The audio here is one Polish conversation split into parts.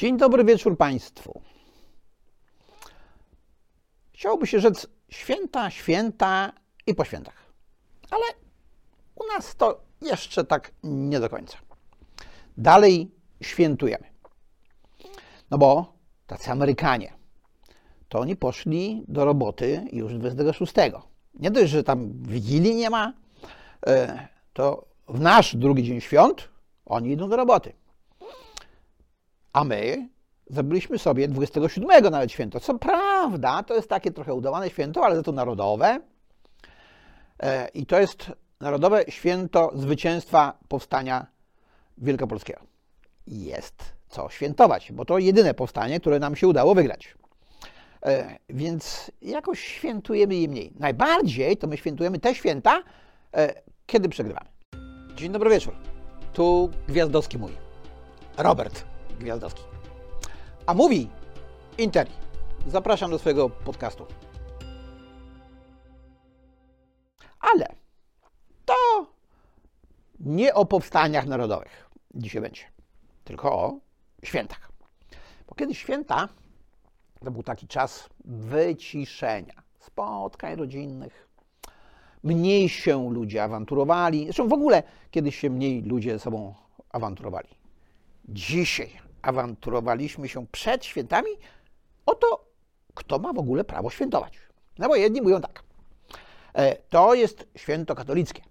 Dzień dobry wieczór Państwu. Chciałoby się rzec święta, święta i po świętach. Ale u nas to jeszcze tak nie do końca. Dalej świętujemy. No bo tacy Amerykanie, to oni poszli do roboty już 26. Nie dość, że tam Wigilii nie ma, e, to w nasz drugi dzień świąt oni idą do roboty. A my zrobiliśmy sobie 27 nawet święto. Co prawda, to jest takie trochę udawane święto, ale za to narodowe. E, I to jest Narodowe Święto Zwycięstwa Powstania Wielkopolskiego. Jest co świętować, bo to jedyne powstanie, które nam się udało wygrać. E, więc jakoś świętujemy je mniej. Najbardziej to my świętujemy te święta, e, kiedy przegrywamy. Dzień dobry wieczór. Tu Gwiazdowski mój. Robert Gwiazdowski. A mówi Interi. Zapraszam do swojego podcastu. Ale to nie o powstaniach narodowych dzisiaj będzie, tylko o świętach. Bo kiedy święta to był taki czas wyciszenia, spotkań rodzinnych. Mniej się ludzie awanturowali. Zresztą w ogóle kiedyś się mniej ludzie ze sobą awanturowali. Dzisiaj awanturowaliśmy się przed świętami o to, kto ma w ogóle prawo świętować. No bo jedni mówią tak. E, to jest święto katolickie.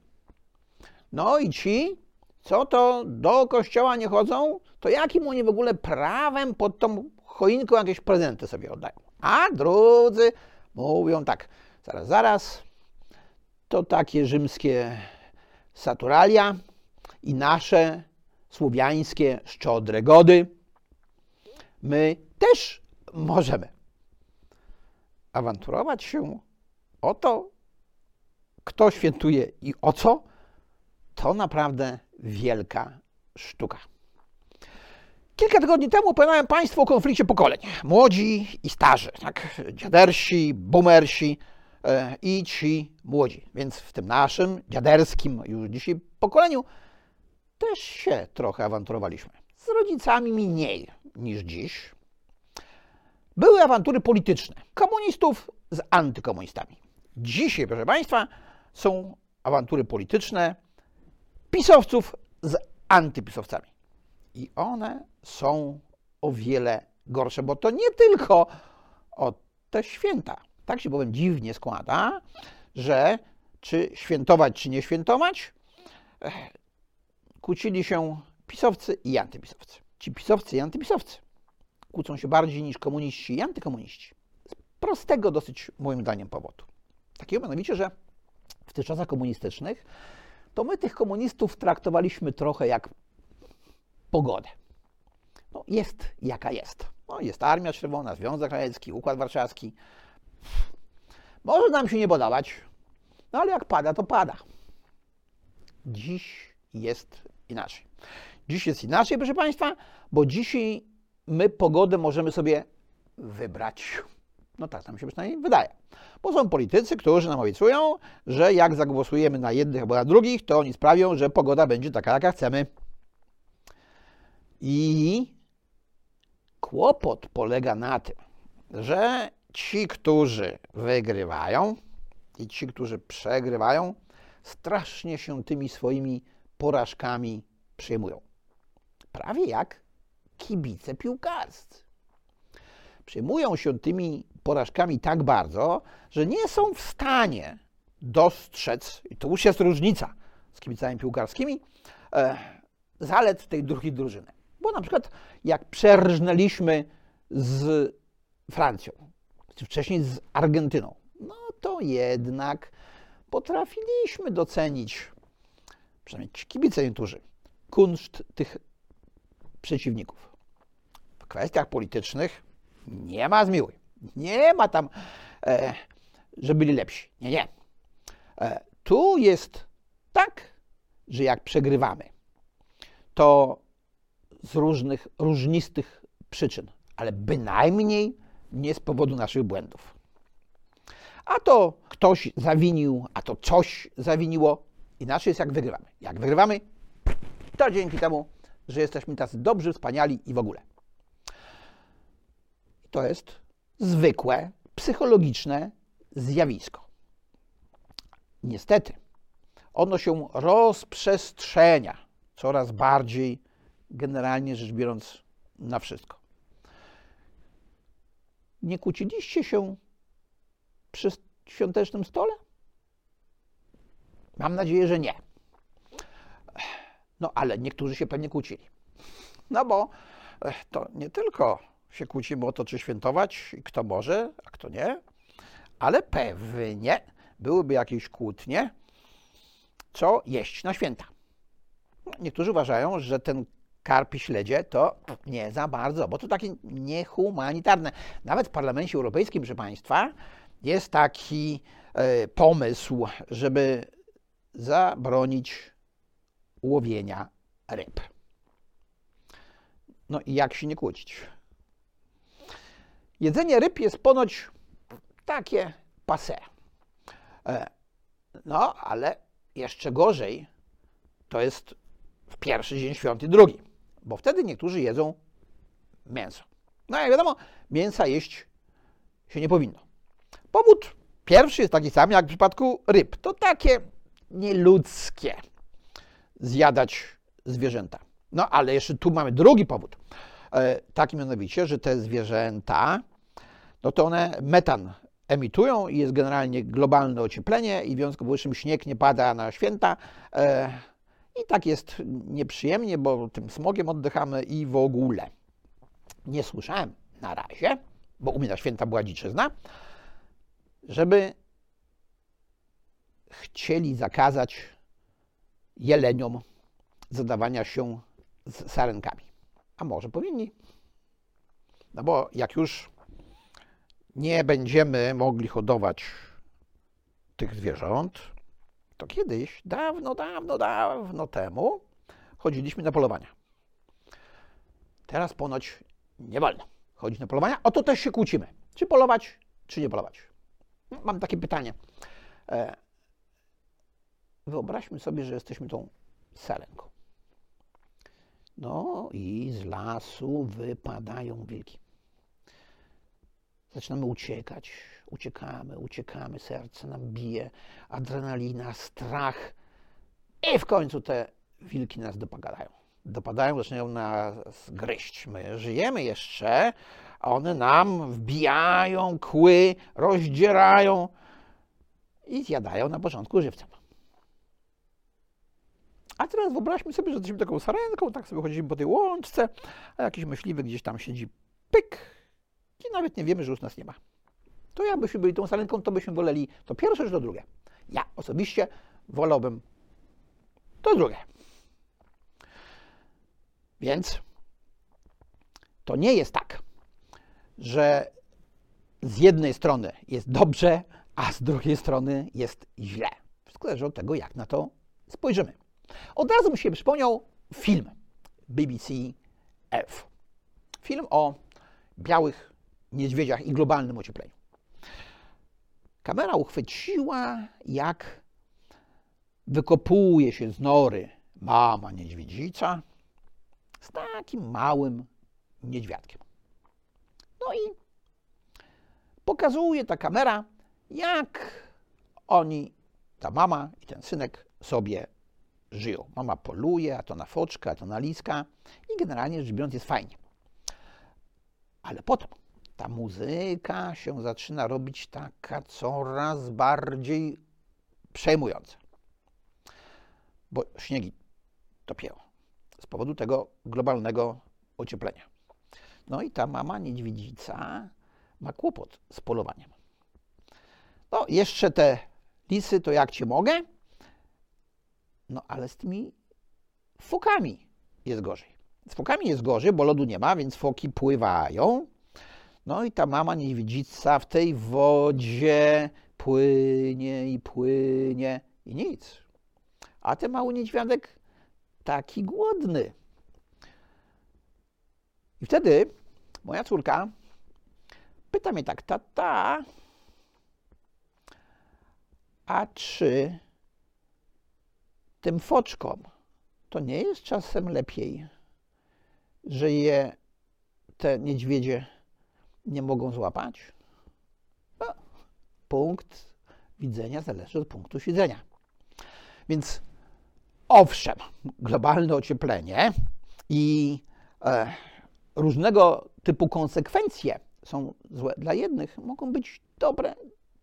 No i ci, co to do kościoła nie chodzą, to jakim oni w ogóle prawem pod tą choinką jakieś prezenty sobie oddają. A drudzy mówią tak, zaraz, zaraz, to takie rzymskie saturalia i nasze słowiańskie szczodre gody. My też możemy awanturować się o to, kto świętuje i o co, to naprawdę wielka sztuka. Kilka tygodni temu opowiadałem Państwu o konflikcie pokoleń. Młodzi i starzy, tak? dziadersi, boomersi e, i ci młodzi. Więc w tym naszym dziaderskim już dzisiaj pokoleniu też się trochę awanturowaliśmy. Z rodzicami mniej niż dziś. Były awantury polityczne komunistów z antykomunistami. Dzisiaj, proszę Państwa, są awantury polityczne pisowców z antypisowcami. I one są o wiele gorsze, bo to nie tylko o te święta. Tak się bowiem dziwnie składa, że czy świętować, czy nie świętować, kłócili się pisowcy i antypisowcy. Ci pisowcy i antypisowcy kłócą się bardziej niż komuniści i antykomuniści. Z prostego dosyć, moim zdaniem, powodu. Takiego mianowicie, że w tych czasach komunistycznych to my tych komunistów traktowaliśmy trochę jak pogodę. No, jest jaka jest. No, jest Armia Czerwona, Związek Radziecki, Układ Warszawski. Może nam się nie podobać, no ale jak pada, to pada. Dziś jest inaczej. Dziś jest inaczej, proszę Państwa, bo dzisiaj my pogodę możemy sobie wybrać. No tak nam się przynajmniej wydaje. Bo są politycy, którzy nam obiecują, że jak zagłosujemy na jednych albo na drugich, to oni sprawią, że pogoda będzie taka, jaka chcemy. I kłopot polega na tym, że ci, którzy wygrywają i ci, którzy przegrywają, strasznie się tymi swoimi porażkami przejmują. Prawie jak kibice piłkarscy. Przejmują się tymi porażkami tak bardzo, że nie są w stanie dostrzec, i to już jest różnica z kibicami piłkarskimi, e, zalet tej drugiej drużyny. Bo na przykład jak przerżnęliśmy z Francją, czy wcześniej z Argentyną, no to jednak potrafiliśmy docenić, przynajmniej kibice niektórzy, kunszt tych przeciwników. W kwestiach politycznych nie ma zmiły. Nie ma tam, e, że byli lepsi. Nie, nie. E, tu jest tak, że jak przegrywamy, to z różnych, różnistych przyczyn, ale bynajmniej nie z powodu naszych błędów. A to ktoś zawinił, a to coś zawiniło. Inaczej jest jak wygrywamy. Jak wygrywamy, to dzięki temu, że jesteśmy tacy dobrzy, wspaniali i w ogóle. To jest zwykłe, psychologiczne zjawisko. Niestety, ono się rozprzestrzenia coraz bardziej, generalnie rzecz biorąc, na wszystko. Nie kłóciliście się przy świątecznym stole? Mam nadzieję, że nie. No ale niektórzy się pewnie kłócili. No bo to nie tylko się kłócimy o to, czy świętować, kto może, a kto nie, ale pewnie byłyby jakieś kłótnie, co jeść na święta. Niektórzy uważają, że ten karp i śledzie to nie za bardzo, bo to takie niehumanitarne. Nawet w Parlamencie Europejskim, proszę Państwa, jest taki e, pomysł, żeby zabronić łowienia ryb. No i jak się nie kłócić? Jedzenie ryb jest ponoć takie passe. E, no, ale jeszcze gorzej to jest w pierwszy dzień świąt i drugi, bo wtedy niektórzy jedzą mięso. No jak wiadomo, mięsa jeść się nie powinno. Powód pierwszy jest taki sam jak w przypadku ryb. To takie nieludzkie zjadać zwierzęta. No ale jeszcze tu mamy drugi powód. E, taki mianowicie, że te zwierzęta, no to one metan emitują i jest generalnie globalne ocieplenie i w związku z powyższym śnieg nie pada na święta. E, I tak jest nieprzyjemnie, bo tym smogiem oddychamy i w ogóle. Nie słyszałem na razie, bo u mnie na święta była dziczyzna, żeby chcieli zakazać jeleniom zadawania się z sarenkami. A może powinni? No bo jak już nie będziemy mogli hodować tych zwierząt, to kiedyś, dawno, dawno, dawno temu chodziliśmy na polowania. Teraz ponoć nie wolno chodzić na polowania. O to też się kłócimy. Czy polować, czy nie polować? Mam takie pytanie. Wyobraźmy sobie, że jesteśmy tą sarenką. No i z lasu wypadają wilki. Zaczynamy uciekać, uciekamy, uciekamy, serce nam bije, adrenalina, strach i w końcu te wilki nas dopadają. Dopadają, zaczynają nas gryźć. My żyjemy jeszcze, a one nam wbijają kły, rozdzierają i zjadają na początku żywcem. A teraz wyobraźmy sobie, że jesteśmy taką sarenką, tak sobie chodzimy po tej łączce, a jakiś myśliwy gdzieś tam siedzi, pyk, i nawet nie wiemy, że już nas nie ma. To jakbyśmy byli tą sarenką, to byśmy woleli to pierwsze, czy to drugie. Ja osobiście wolałbym to drugie. Więc to nie jest tak, że z jednej strony jest dobrze, a z drugiej strony jest źle. Wszystko zależy od tego, jak na to spojrzymy. Od razu mi się przypomniał film BBC F. Film o białych niedźwiedziach i globalnym ociepleniu. Kamera uchwyciła, jak wykopuje się z nory mama niedźwiedzica z takim małym niedźwiadkiem. No i pokazuje ta kamera, jak oni, ta mama i ten synek sobie żyją. Mama poluje, a to na foczka, a to na liska i generalnie rzecz biorąc jest fajnie. Ale potem ta muzyka się zaczyna robić taka coraz bardziej przejmująca. Bo śniegi topią z powodu tego globalnego ocieplenia. No i ta mama niedźwiedzica ma kłopot z polowaniem. No, jeszcze te lisy, to jak ci mogę? No, ale z tymi fokami jest gorzej. Z fokami jest gorzej, bo lodu nie ma, więc foki pływają. No i ta mama niedźwiedzica w tej wodzie płynie i płynie i nic. A ten mały niedźwiadek taki głodny. I wtedy moja córka pyta mnie tak, tata, a czy tym foczkom to nie jest czasem lepiej, że je te niedźwiedzie nie mogą złapać? No, punkt widzenia zależy od punktu widzenia. Więc owszem, globalne ocieplenie i e, różnego typu konsekwencje są złe dla jednych, mogą być dobre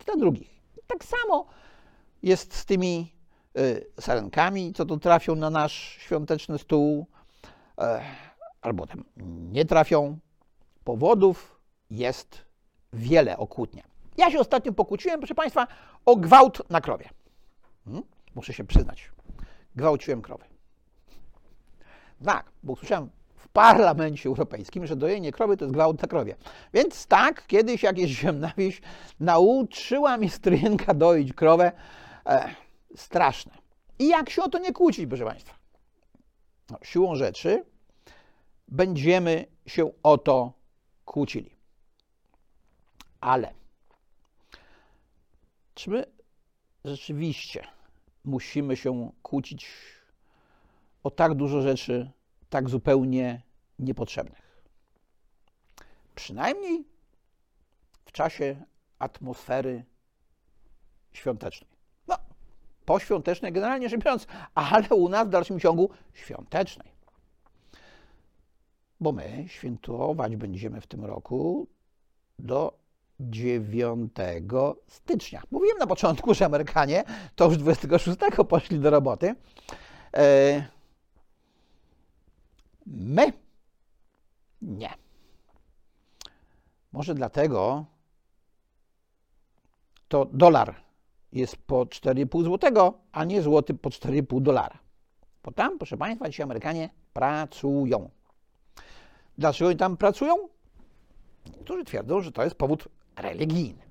dla drugich. Tak samo jest z tymi sarenkami, co tu trafią na nasz świąteczny stół, e, albo tam nie trafią. Powodów jest wiele okłótnia. Ja się ostatnio pokłóciłem, proszę Państwa, o gwałt na krowie. Hmm? Muszę się przyznać. Gwałciłem krowy. Tak, bo usłyszałem w parlamencie europejskim, że dojenie krowy to jest gwałt na krowie. Więc tak, kiedyś jakieś ziemna wieś nauczyła mi stryjenka doić krowę. E, straszne. I jak się o to nie kłócić, proszę Państwa? No, siłą rzeczy będziemy się o to kłócili. Ale czy my rzeczywiście musimy się kłócić o tak dużo rzeczy, tak zupełnie niepotrzebnych? Przynajmniej w czasie atmosfery świątecznej. Poświątecznej generalnie rzecz biorąc, ale u nas w dalszym ciągu świątecznej. Bo my świętować będziemy w tym roku do 9 stycznia. Mówiłem na początku, że Amerykanie to już 26 poszli do roboty. E, my nie. Może dlatego to dolar jest po 4,5 zł, a nie złoty po 4,5 dolara. Bo tam, proszę Państwa, ci Amerykanie pracują. Dlaczego oni tam pracują? Niektórzy twierdzą, że to jest powód religijny.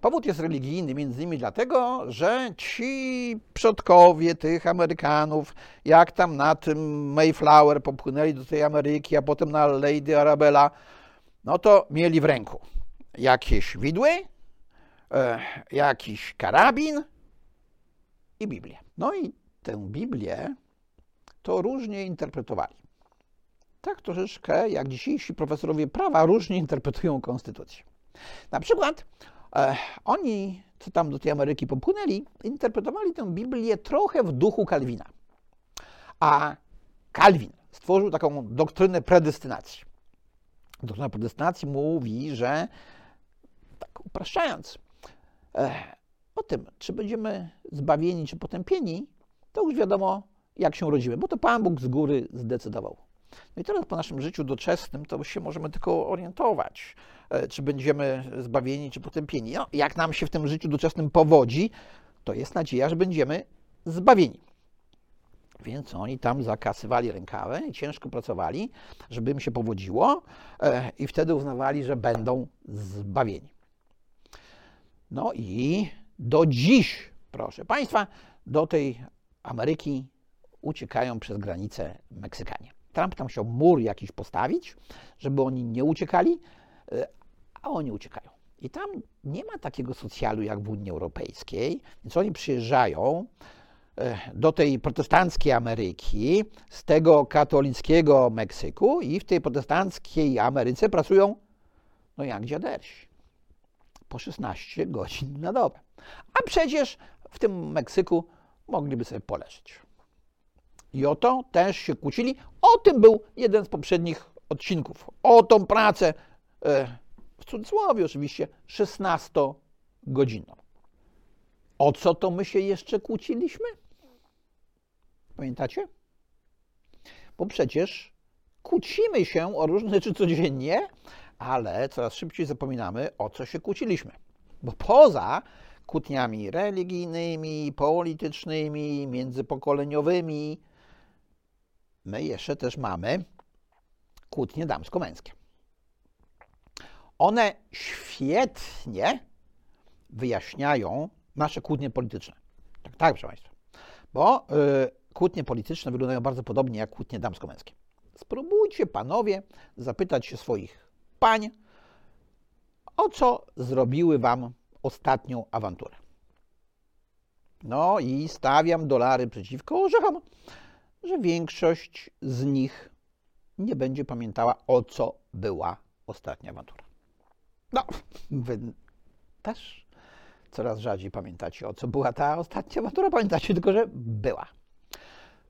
Powód jest religijny między innymi dlatego, że ci przodkowie tych Amerykanów, jak tam na tym Mayflower popłynęli do tej Ameryki, a potem na Lady Arabella, no to mieli w ręku jakieś widły, e, jakiś karabin i Biblię. No i tę Biblię to różnie interpretowali. Tak troszeczkę jak dzisiejsi profesorowie prawa różnie interpretują konstytucję. Na przykład e, oni, co tam do tej Ameryki popłynęli, interpretowali tę Biblię trochę w duchu Kalwina. A Kalwin stworzył taką doktrynę predestynacji. Doktryna predestynacji mówi, że, tak upraszczając, o tym, czy będziemy zbawieni, czy potępieni, to już wiadomo, jak się rodzimy, bo to Pan Bóg z góry zdecydował. No i teraz po naszym życiu doczesnym to się możemy tylko orientować, e, czy będziemy zbawieni, czy potępieni. No, jak nam się w tym życiu doczesnym powodzi, to jest nadzieja, że będziemy zbawieni. Więc oni tam zakasywali rękawy i ciężko pracowali, żeby im się powodziło, e, i wtedy uznawali, że będą zbawieni. No i do dziś, proszę Państwa, do tej Ameryki uciekają przez granicę Meksykanie. Trump tam chciał mur jakiś postawić, żeby oni nie uciekali, e, a oni uciekają. I tam nie ma takiego socjalu jak w Unii Europejskiej, więc oni przyjeżdżają e, do tej protestanckiej Ameryki z tego katolickiego Meksyku i w tej protestanckiej Ameryce pracują no jak dziadersi. Po 16 godzin na dobę. A przecież w tym Meksyku mogliby sobie poleżeć. I o to też się kłócili. O tym był jeden z poprzednich odcinków. O tą pracę, e, w cudzysłowie oczywiście, 16-godzinną. O co to my się jeszcze kłóciliśmy? Pamiętacie? Bo przecież kłócimy się o różne rzeczy codziennie, ale coraz szybciej zapominamy, o co się kłóciliśmy. Bo poza kłótniami religijnymi, politycznymi, międzypokoleniowymi, my jeszcze też mamy kłótnie damsko-męskie. One świetnie wyjaśniają nasze kłótnie polityczne. Tak, tak, proszę Państwa. Bo y, kłótnie polityczne wyglądają bardzo podobnie jak kłótnie damsko-męskie. Spróbujcie, panowie, zapytać się swoich pań, o co zrobiły wam ostatnią awanturę. No i stawiam dolary przeciwko orzechom że większość z nich nie będzie pamiętała, o co była ostatnia awantura. No, wy też coraz rzadziej pamiętacie, o co była ta ostatnia matura. Pamiętacie tylko, że była.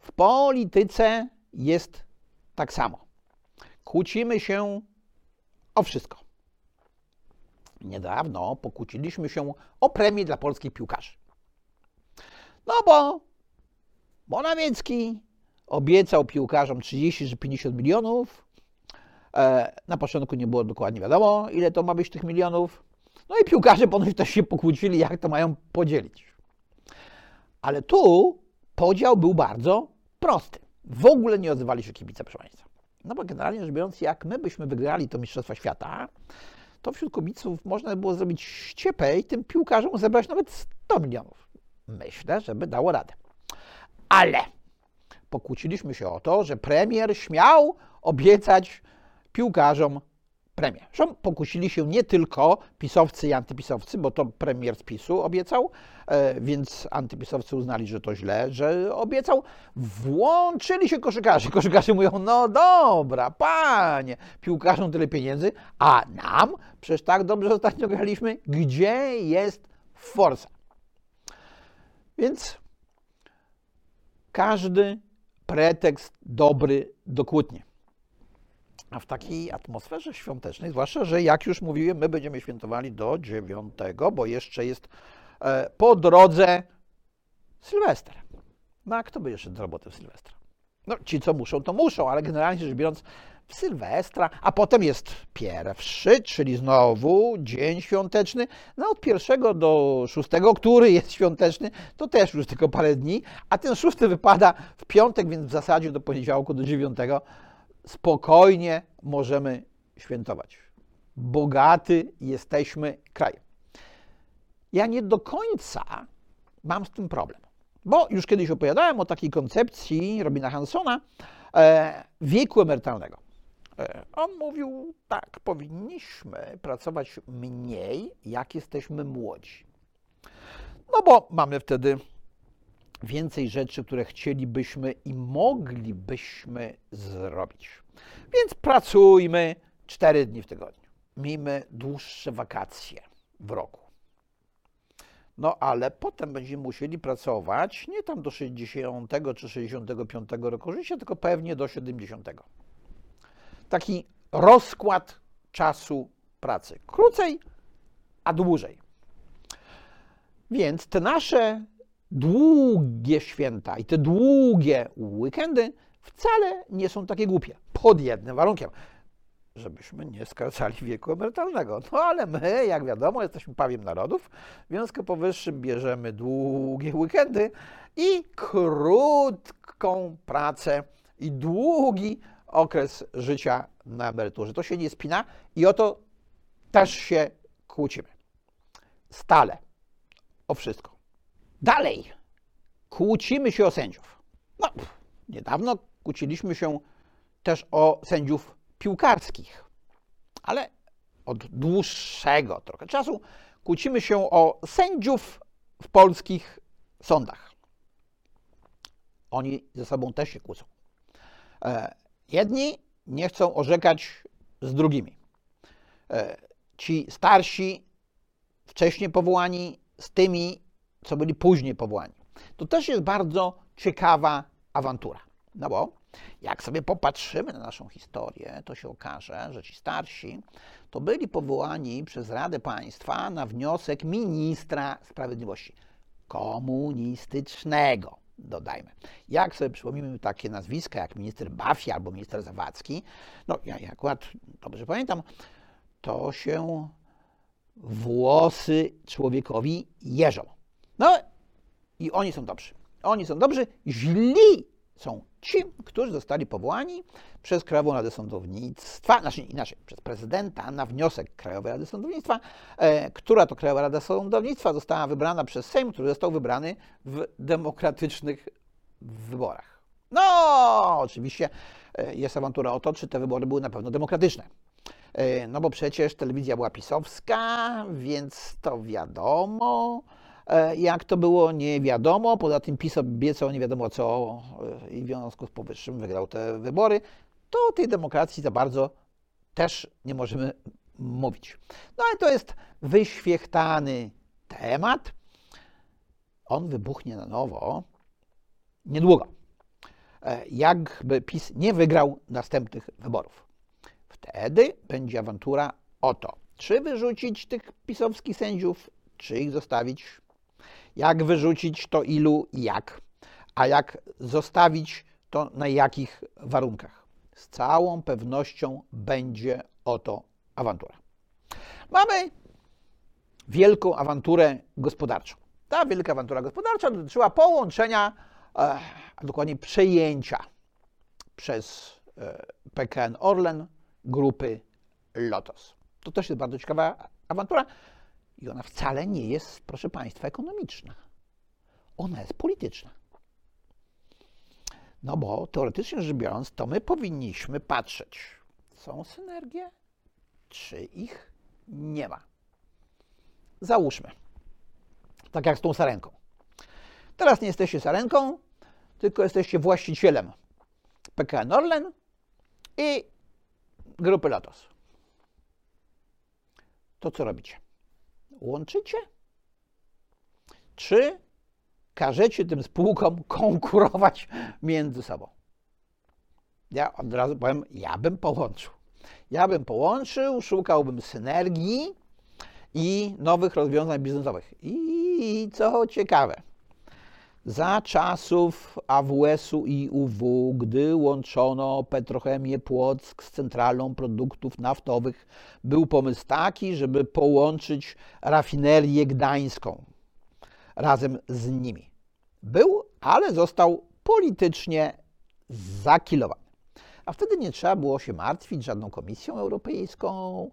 W polityce jest tak samo. Kłócimy się o wszystko. Niedawno pokłóciliśmy się o premię dla polskich piłkarzy. No bo Morawiecki obiecał piłkarzom 30 czy 50 milionów. E, na początku nie było dokładnie wiadomo, ile to ma być tych milionów. No i piłkarze ponoć też się pokłócili, jak to mają podzielić. Ale tu podział był bardzo prosty. W ogóle nie odzywali się kibice, proszę Państwa. No bo generalnie rzecz biorąc, jak my byśmy wygrali to Mistrzostwa Świata, to wśród kibiców można było zrobić ściepę i tym piłkarzom zebrać nawet 100 milionów. Myślę, żeby dało radę. Ale pokłóciliśmy się o to, że premier śmiał obiecać piłkarzom premię. Zresztą pokusili się nie tylko pisowcy i antypisowcy, bo to premier z PiSu obiecał, e, więc antypisowcy uznali, że to źle, że obiecał. Włączyli się koszykarze. Koszykarze mówią, no dobra, panie, piłkarzom tyle pieniędzy, a nam przecież tak dobrze ostatnio graliśmy. Gdzie jest forsa? Więc każdy pretekst dobry do kłótni. A w takiej atmosferze świątecznej, zwłaszcza, że jak już mówiłem, my będziemy świętowali do dziewiątego, bo jeszcze jest e, po drodze Sylwester. No a kto by jeszcze do roboty w Sylwestra? No ci, co muszą, to muszą, ale generalnie rzecz biorąc w Sylwestra, a potem jest pierwszy, czyli znowu dzień świąteczny. No od pierwszego do szóstego, który jest świąteczny, to też już tylko parę dni, a ten szósty wypada w piątek, więc w zasadzie do poniedziałku, do dziewiątego spokojnie możemy świętować. Bogaty jesteśmy krajem. Ja nie do końca mam z tym problem, bo już kiedyś opowiadałem o takiej koncepcji Robina Hansona e, wieku emerytalnego. E, on mówił tak, powinniśmy pracować mniej, jak jesteśmy młodzi. No bo mamy wtedy więcej rzeczy, które chcielibyśmy i moglibyśmy zrobić. Więc pracujmy 4 dni w tygodniu. Miejmy dłuższe wakacje w roku. No ale potem będziemy musieli pracować nie tam do 60 czy 65 roku życia, tylko pewnie do 70. Taki rozkład czasu pracy. Krócej, a dłużej. Więc te nasze długie święta i te długie weekendy wcale nie są takie głupie. Pod jednym warunkiem, żebyśmy nie skracali wieku emerytalnego. No ale my, jak wiadomo, jesteśmy pawiem narodów, w związku powyższym bierzemy długie weekendy i krótką pracę i długi okres życia na emeryturze. To się nie spina i o to też się kłócimy. Stale. O wszystko. Dalej, kłócimy się o sędziów. No, niedawno kłóciliśmy się też o sędziów piłkarskich, ale od dłuższego trochę czasu kłócimy się o sędziów w polskich sądach. Oni ze sobą też się kłócą. E, jedni nie chcą orzekać z drugimi. E, ci starsi, wcześniej powołani, z tymi co byli później powołani. To też jest bardzo ciekawa awantura. No bo jak sobie popatrzymy na naszą historię, to się okaże, że ci starsi to byli powołani przez Radę Państwa na wniosek ministra sprawiedliwości komunistycznego. Dodajmy. Jak sobie przypomnimy takie nazwiska jak minister Bafi albo minister Zawadzki, no ja akurat dobrze pamiętam, to się włosy człowiekowi jeżą. No i oni są dobrzy. Oni są dobrzy, źli są ci, którzy zostali powołani przez Krajową Radę Sądownictwa, znaczy inaczej, przez prezydenta na wniosek Krajowej Rady Sądownictwa, e, która to Krajowa Rada Sądownictwa została wybrana przez Sejm, który został wybrany w demokratycznych wyborach. No, oczywiście e, jest awantura o to, czy te wybory były na pewno demokratyczne. E, no bo przecież telewizja była pisowska, więc to wiadomo. E, jak to było, nie wiadomo. Poza tym PiS obiecał nie wiadomo co e, i w związku z powyższym wygrał te wybory. To tej demokracji za bardzo też nie możemy mówić. No ale to jest wyświechtany temat. On wybuchnie na nowo niedługo. E, jakby PiS nie wygrał następnych wyborów. Wtedy będzie awantura o to, czy wyrzucić tych pisowskich sędziów, czy ich zostawić. Jak wyrzucić, to ilu i jak. A jak zostawić, to na jakich warunkach. Z całą pewnością będzie oto awantura. Mamy wielką awanturę gospodarczą. Ta wielka awantura gospodarcza dotyczyła połączenia, e, a dokładnie przejęcia przez e, PKN Orlen grupy Lotos. To też jest bardzo ciekawa awantura i ona wcale nie jest, proszę Państwa, ekonomiczna. Ona jest polityczna. No bo teoretycznie rzecz biorąc, to my powinniśmy patrzeć, są synergie, czy ich nie ma. Załóżmy, tak jak z tą sarenką. Teraz nie jesteście sarenką, tylko jesteście właścicielem PKN Orlen i grupy Lotos. To co robicie? Łączycie? Czy każecie tym spółkom konkurować między sobą? Ja od razu powiem, ja bym połączył. Ja bym połączył, szukałbym synergii i nowych rozwiązań biznesowych. I co ciekawe, za czasów AWS-u i UW, gdy łączono Petrochemię Płock z centralą produktów naftowych, był pomysł taki, żeby połączyć rafinerię gdańską razem z nimi. Był, ale został politycznie zakilowany. A wtedy nie trzeba było się martwić żadną Komisją Europejską,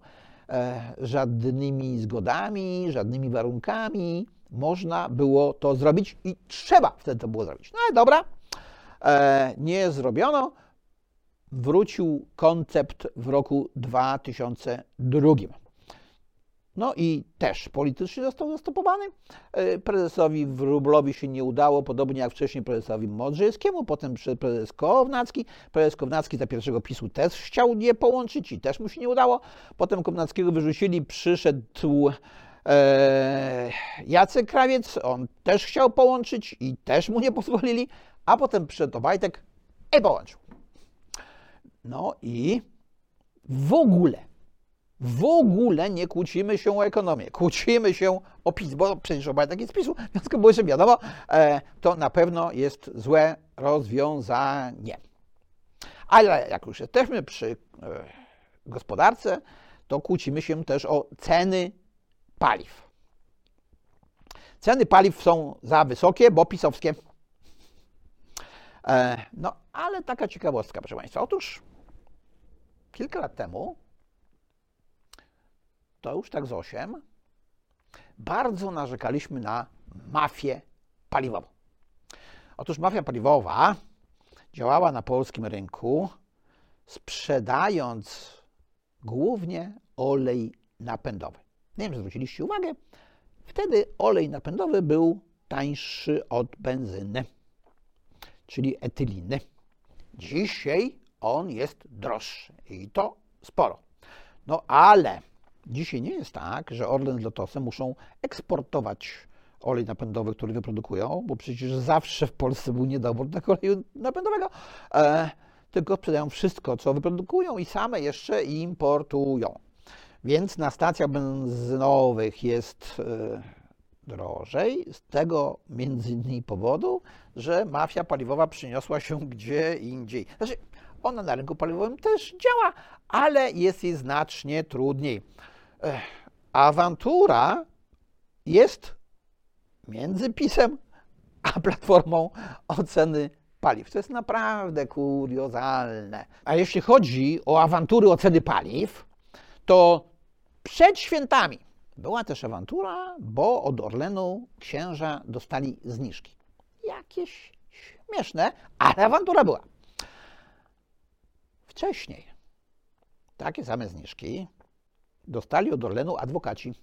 e, żadnymi zgodami, żadnymi warunkami. Można było to zrobić i trzeba wtedy to było zrobić. No ale dobra, e, nie zrobiono. Wrócił koncept w roku 2002. No i też politycznie został zastopowany. E, prezesowi Wróblowi się nie udało, podobnie jak wcześniej prezesowi Modrzejskiemu, potem prezes Kownacki. Prezes Kownacki za pierwszego PiSu też chciał je połączyć i też mu się nie udało. Potem Kownackiego wyrzucili, przyszedł Jacek Krawiec, on też chciał połączyć i też mu nie pozwolili, a potem przyszedł Obajtek i połączył. No i w ogóle w ogóle nie kłócimy się o ekonomię, kłócimy się o PiS, bo przecież Obajtek jest PiSu, w związku było, że wiadomo, e, to na pewno jest złe rozwiązanie. Ale jak już jesteśmy przy e, gospodarce, to kłócimy się też o ceny paliw. Ceny paliw są za wysokie, bo pisowskie. E, no, ale taka ciekawostka, proszę Państwa. Otóż kilka lat temu to już tak z 8, bardzo narzekaliśmy na mafię paliwową. Otóż mafia paliwowa działała na polskim rynku, sprzedając głównie olej napędowy. Nie wiem, czy zwróciliście uwagę, wtedy olej napędowy był tańszy od benzyny, czyli etyliny. Dzisiaj on jest droższy i to sporo. No ale Dzisiaj nie jest tak, że Orlen z Lotosem muszą eksportować olej napędowy, który wyprodukują, bo przecież zawsze w Polsce był niedobór tego oleju napędowego, e, tylko sprzedają wszystko, co wyprodukują i same jeszcze importują. Więc na stacjach benzynowych jest e, drożej z tego między innymi powodu, że mafia paliwowa przyniosła się gdzie indziej. Znaczy, ona na rynku paliwowym też działa, ale jest jej znacznie trudniej awantura jest między PiSem a Platformą oceny paliw. To jest naprawdę kuriozalne. A jeśli chodzi o awantury oceny paliw, to przed świętami była też awantura, bo od Orlenu księża dostali zniżki. Jakieś śmieszne, ale awantura była. Wcześniej takie same zniżki dostali od Orlenu adwokaci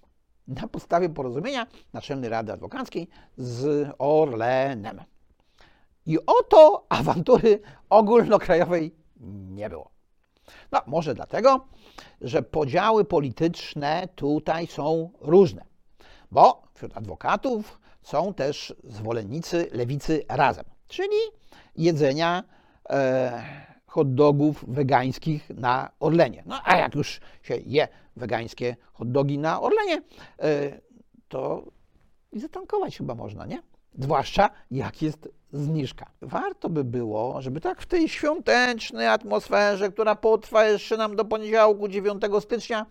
na podstawie porozumienia Naczelnej Rady Adwokackiej z Orlenem. I oto awantury ogólnokrajowej nie było. No, może dlatego, że podziały polityczne tutaj są różne, bo wśród adwokatów są też zwolennicy lewicy razem, czyli jedzenia e, hot dogów wegańskich na Orlenie. No a jak już się je wegańskie hot dogi na Orlenie, e, to i zatankować chyba można, nie? Zwłaszcza jak jest zniżka. Warto by było, żeby tak w tej świątecznej atmosferze, która potrwa jeszcze nam do poniedziałku 9 stycznia,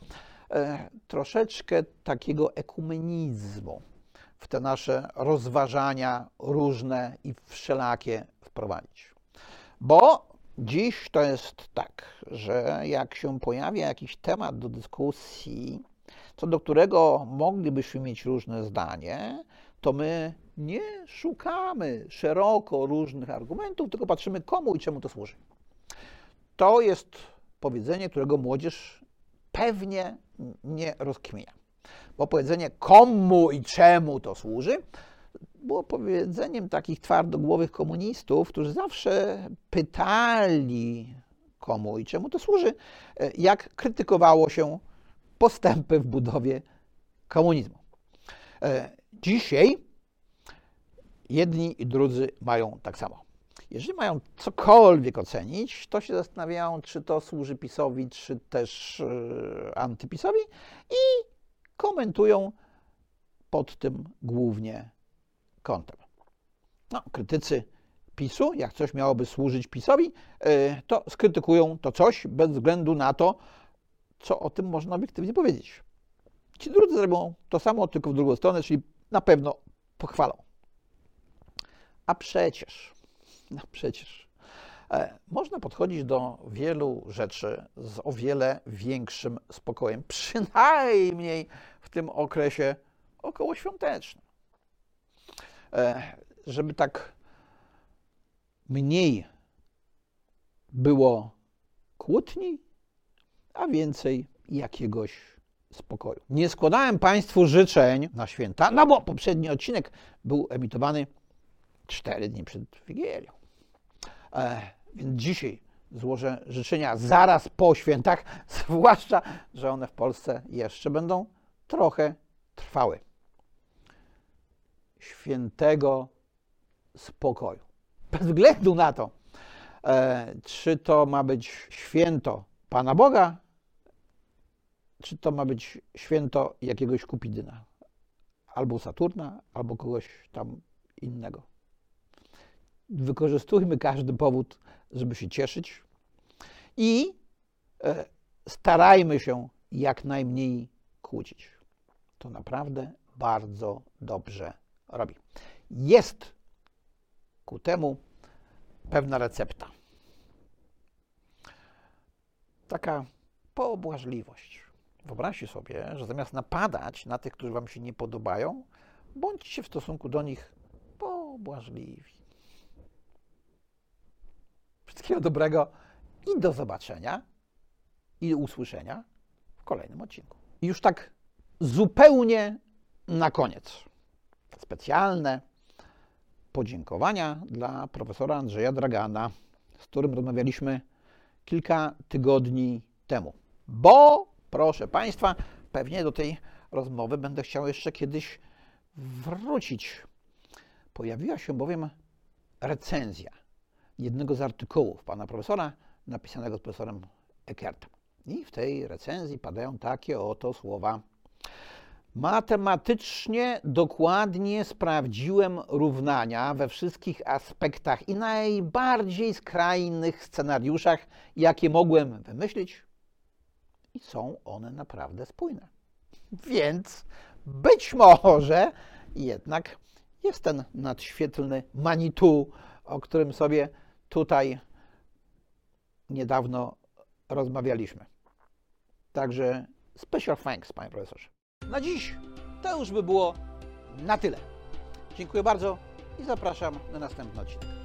e, troszeczkę takiego ekumenizmu w te nasze rozważania różne i wszelakie wprowadzić. Bo dziś to jest tak, że jak się pojawia jakiś temat do dyskusji, co do którego moglibyśmy mieć różne zdanie, to my nie szukamy szeroko różnych argumentów, tylko patrzymy komu i czemu to służy. To jest powiedzenie, którego młodzież pewnie nie rozkminia. Bo powiedzenie komu i czemu to służy było powiedzeniem takich twardogłowych komunistów, którzy zawsze pytali komu i czemu to służy, jak krytykowało się postępy w budowie komunizmu. Dzisiaj jedni i drudzy mają tak samo. Jeżeli mają cokolwiek ocenić, to się zastanawiają, czy to służy PiSowi, czy też yy, antypisowi i komentują pod tym głównie kątem. No, krytycy PiSu, jak coś miałoby służyć PiSowi, yy, to skrytykują to coś bez względu na to, co o tym można obiektywnie powiedzieć. Ci drudzy zrobią to samo, tylko w drugą stronę, czyli na pewno pochwalą. A przecież, no przecież, e, można podchodzić do wielu rzeczy z o wiele większym spokojem, przynajmniej w tym okresie okołoświątecznym. E, żeby tak mniej było kłótni, a więcej jakiegoś spokoju. Nie składałem Państwu życzeń na święta, no bo poprzedni odcinek był emitowany cztery dni przed Wigilią. E, więc dzisiaj złożę życzenia zaraz po świętach, zwłaszcza, że one w Polsce jeszcze będą trochę trwały. Świętego spokoju. Bez względu na to, e, czy to ma być święto Pana Boga, czy to ma być święto jakiegoś Kupidyna, albo Saturna, albo kogoś tam innego. Wykorzystujmy każdy powód, żeby się cieszyć i e, starajmy się jak najmniej kłócić. To naprawdę bardzo dobrze robi. Jest ku temu pewna recepta. Taka pobłażliwość. Wyobraźcie sobie, że zamiast napadać na tych, którzy Wam się nie podobają, bądźcie w stosunku do nich pobłażliwi. Wszystkiego dobrego i do zobaczenia i usłyszenia w kolejnym odcinku. I już tak zupełnie na koniec. Specjalne podziękowania dla profesora Andrzeja Dragana, z którym rozmawialiśmy kilka tygodni temu. Bo, proszę Państwa, pewnie do tej rozmowy będę chciał jeszcze kiedyś wrócić. Pojawiła się bowiem recenzja jednego z artykułów pana profesora, napisanego z profesorem Eckertem. I w tej recenzji padają takie oto słowa. Matematycznie dokładnie sprawdziłem równania we wszystkich aspektach i najbardziej skrajnych scenariuszach, jakie mogłem wymyślić, i są one naprawdę spójne. Więc być może jednak jest ten nadświetlny Manitou, o którym sobie tutaj niedawno rozmawialiśmy. Także special thanks, panie profesorze. Na dziś to już by było na tyle. Dziękuję bardzo i zapraszam na następny odcinek.